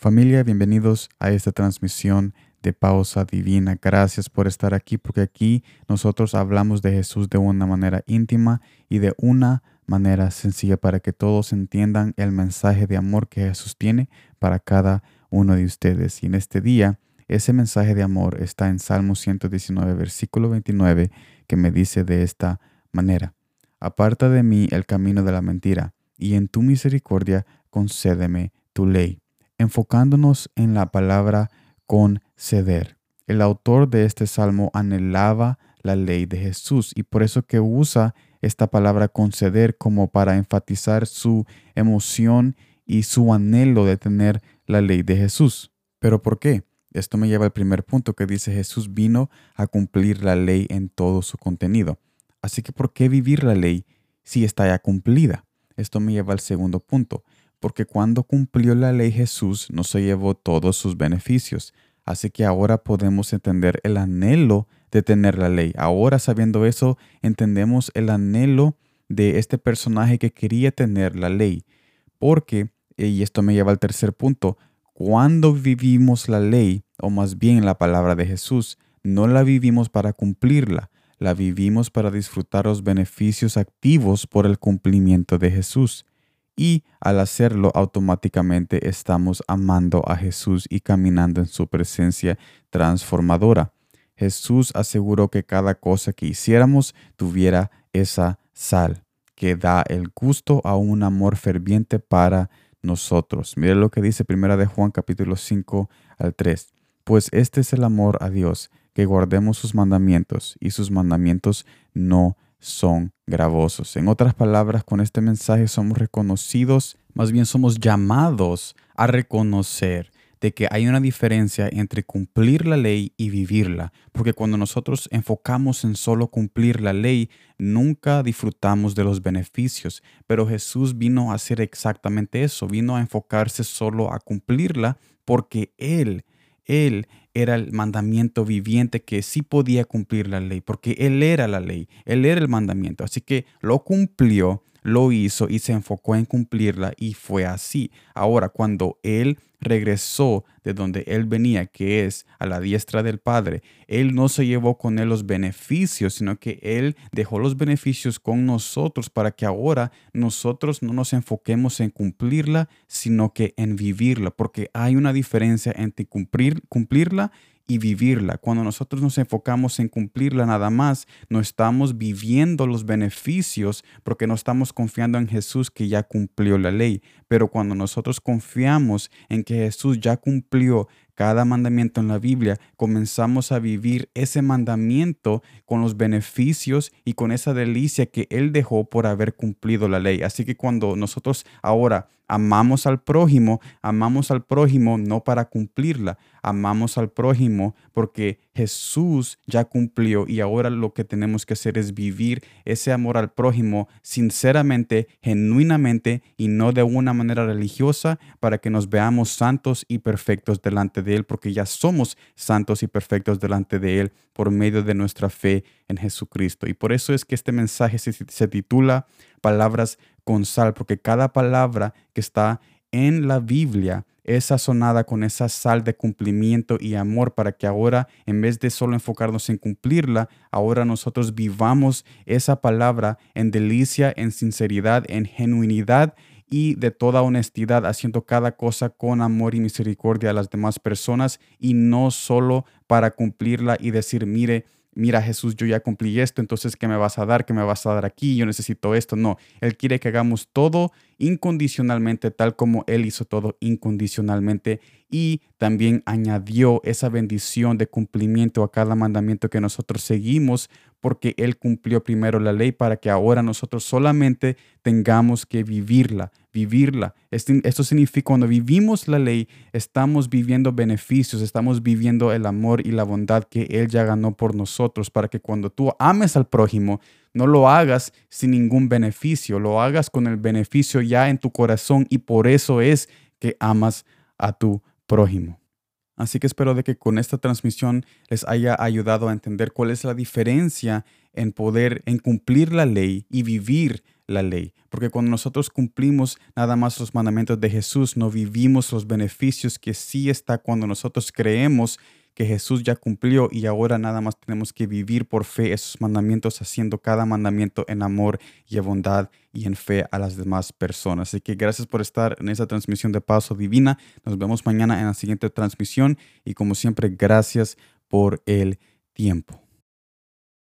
Familia, bienvenidos a esta transmisión de pausa divina. Gracias por estar aquí porque aquí nosotros hablamos de Jesús de una manera íntima y de una manera sencilla para que todos entiendan el mensaje de amor que Jesús tiene para cada uno de ustedes. Y en este día, ese mensaje de amor está en Salmo 119, versículo 29, que me dice de esta manera, Aparta de mí el camino de la mentira, y en tu misericordia concédeme tu ley enfocándonos en la palabra conceder. El autor de este salmo anhelaba la ley de Jesús y por eso que usa esta palabra conceder como para enfatizar su emoción y su anhelo de tener la ley de Jesús. ¿Pero por qué? Esto me lleva al primer punto que dice Jesús vino a cumplir la ley en todo su contenido. Así que ¿por qué vivir la ley si está ya cumplida? Esto me lleva al segundo punto porque cuando cumplió la ley Jesús no se llevó todos sus beneficios. Así que ahora podemos entender el anhelo de tener la ley. Ahora sabiendo eso, entendemos el anhelo de este personaje que quería tener la ley. Porque, y esto me lleva al tercer punto, cuando vivimos la ley, o más bien la palabra de Jesús, no la vivimos para cumplirla, la vivimos para disfrutar los beneficios activos por el cumplimiento de Jesús y al hacerlo automáticamente estamos amando a Jesús y caminando en su presencia transformadora. Jesús aseguró que cada cosa que hiciéramos tuviera esa sal que da el gusto a un amor ferviente para nosotros. Mire lo que dice Primera de Juan capítulo 5 al 3. Pues este es el amor a Dios, que guardemos sus mandamientos y sus mandamientos no son gravosos. En otras palabras, con este mensaje somos reconocidos, más bien somos llamados a reconocer de que hay una diferencia entre cumplir la ley y vivirla, porque cuando nosotros enfocamos en solo cumplir la ley, nunca disfrutamos de los beneficios, pero Jesús vino a hacer exactamente eso, vino a enfocarse solo a cumplirla porque Él, Él era el mandamiento viviente que sí podía cumplir la ley, porque Él era la ley, Él era el mandamiento. Así que lo cumplió, lo hizo y se enfocó en cumplirla y fue así. Ahora, cuando Él regresó de donde Él venía, que es a la diestra del Padre, Él no se llevó con Él los beneficios, sino que Él dejó los beneficios con nosotros para que ahora nosotros no nos enfoquemos en cumplirla, sino que en vivirla, porque hay una diferencia entre cumplir, cumplirla y vivirla. Cuando nosotros nos enfocamos en cumplirla nada más, no estamos viviendo los beneficios porque no estamos confiando en Jesús que ya cumplió la ley. Pero cuando nosotros confiamos en que Jesús ya cumplió cada mandamiento en la Biblia, comenzamos a vivir ese mandamiento con los beneficios y con esa delicia que Él dejó por haber cumplido la ley. Así que cuando nosotros ahora amamos al prójimo, amamos al prójimo no para cumplirla, amamos al prójimo porque Jesús ya cumplió y ahora lo que tenemos que hacer es vivir ese amor al prójimo sinceramente, genuinamente y no de una manera religiosa para que nos veamos santos y perfectos delante de Él, porque ya somos santos y perfectos delante de Él por medio de nuestra fe en Jesucristo. Y por eso es que este mensaje se, se titula Palabras con sal, porque cada palabra que está en la Biblia es sazonada con esa sal de cumplimiento y amor para que ahora, en vez de solo enfocarnos en cumplirla, ahora nosotros vivamos esa palabra en delicia, en sinceridad, en genuinidad y de toda honestidad, haciendo cada cosa con amor y misericordia a las demás personas y no solo para cumplirla y decir, mire, mira Jesús, yo ya cumplí esto, entonces ¿qué me vas a dar? ¿Qué me vas a dar aquí? Yo necesito esto. No, Él quiere que hagamos todo incondicionalmente, tal como Él hizo todo incondicionalmente y también añadió esa bendición de cumplimiento a cada mandamiento que nosotros seguimos porque Él cumplió primero la ley para que ahora nosotros solamente tengamos que vivirla, vivirla. Esto significa cuando vivimos la ley, estamos viviendo beneficios, estamos viviendo el amor y la bondad que Él ya ganó por nosotros, para que cuando tú ames al prójimo, no lo hagas sin ningún beneficio, lo hagas con el beneficio ya en tu corazón y por eso es que amas a tu prójimo. Así que espero de que con esta transmisión les haya ayudado a entender cuál es la diferencia en poder, en cumplir la ley y vivir la ley. Porque cuando nosotros cumplimos nada más los mandamientos de Jesús, no vivimos los beneficios que sí está cuando nosotros creemos que Jesús ya cumplió y ahora nada más tenemos que vivir por fe esos mandamientos, haciendo cada mandamiento en amor y en bondad y en fe a las demás personas. Así que gracias por estar en esta transmisión de Paso Divina. Nos vemos mañana en la siguiente transmisión y como siempre, gracias por el tiempo.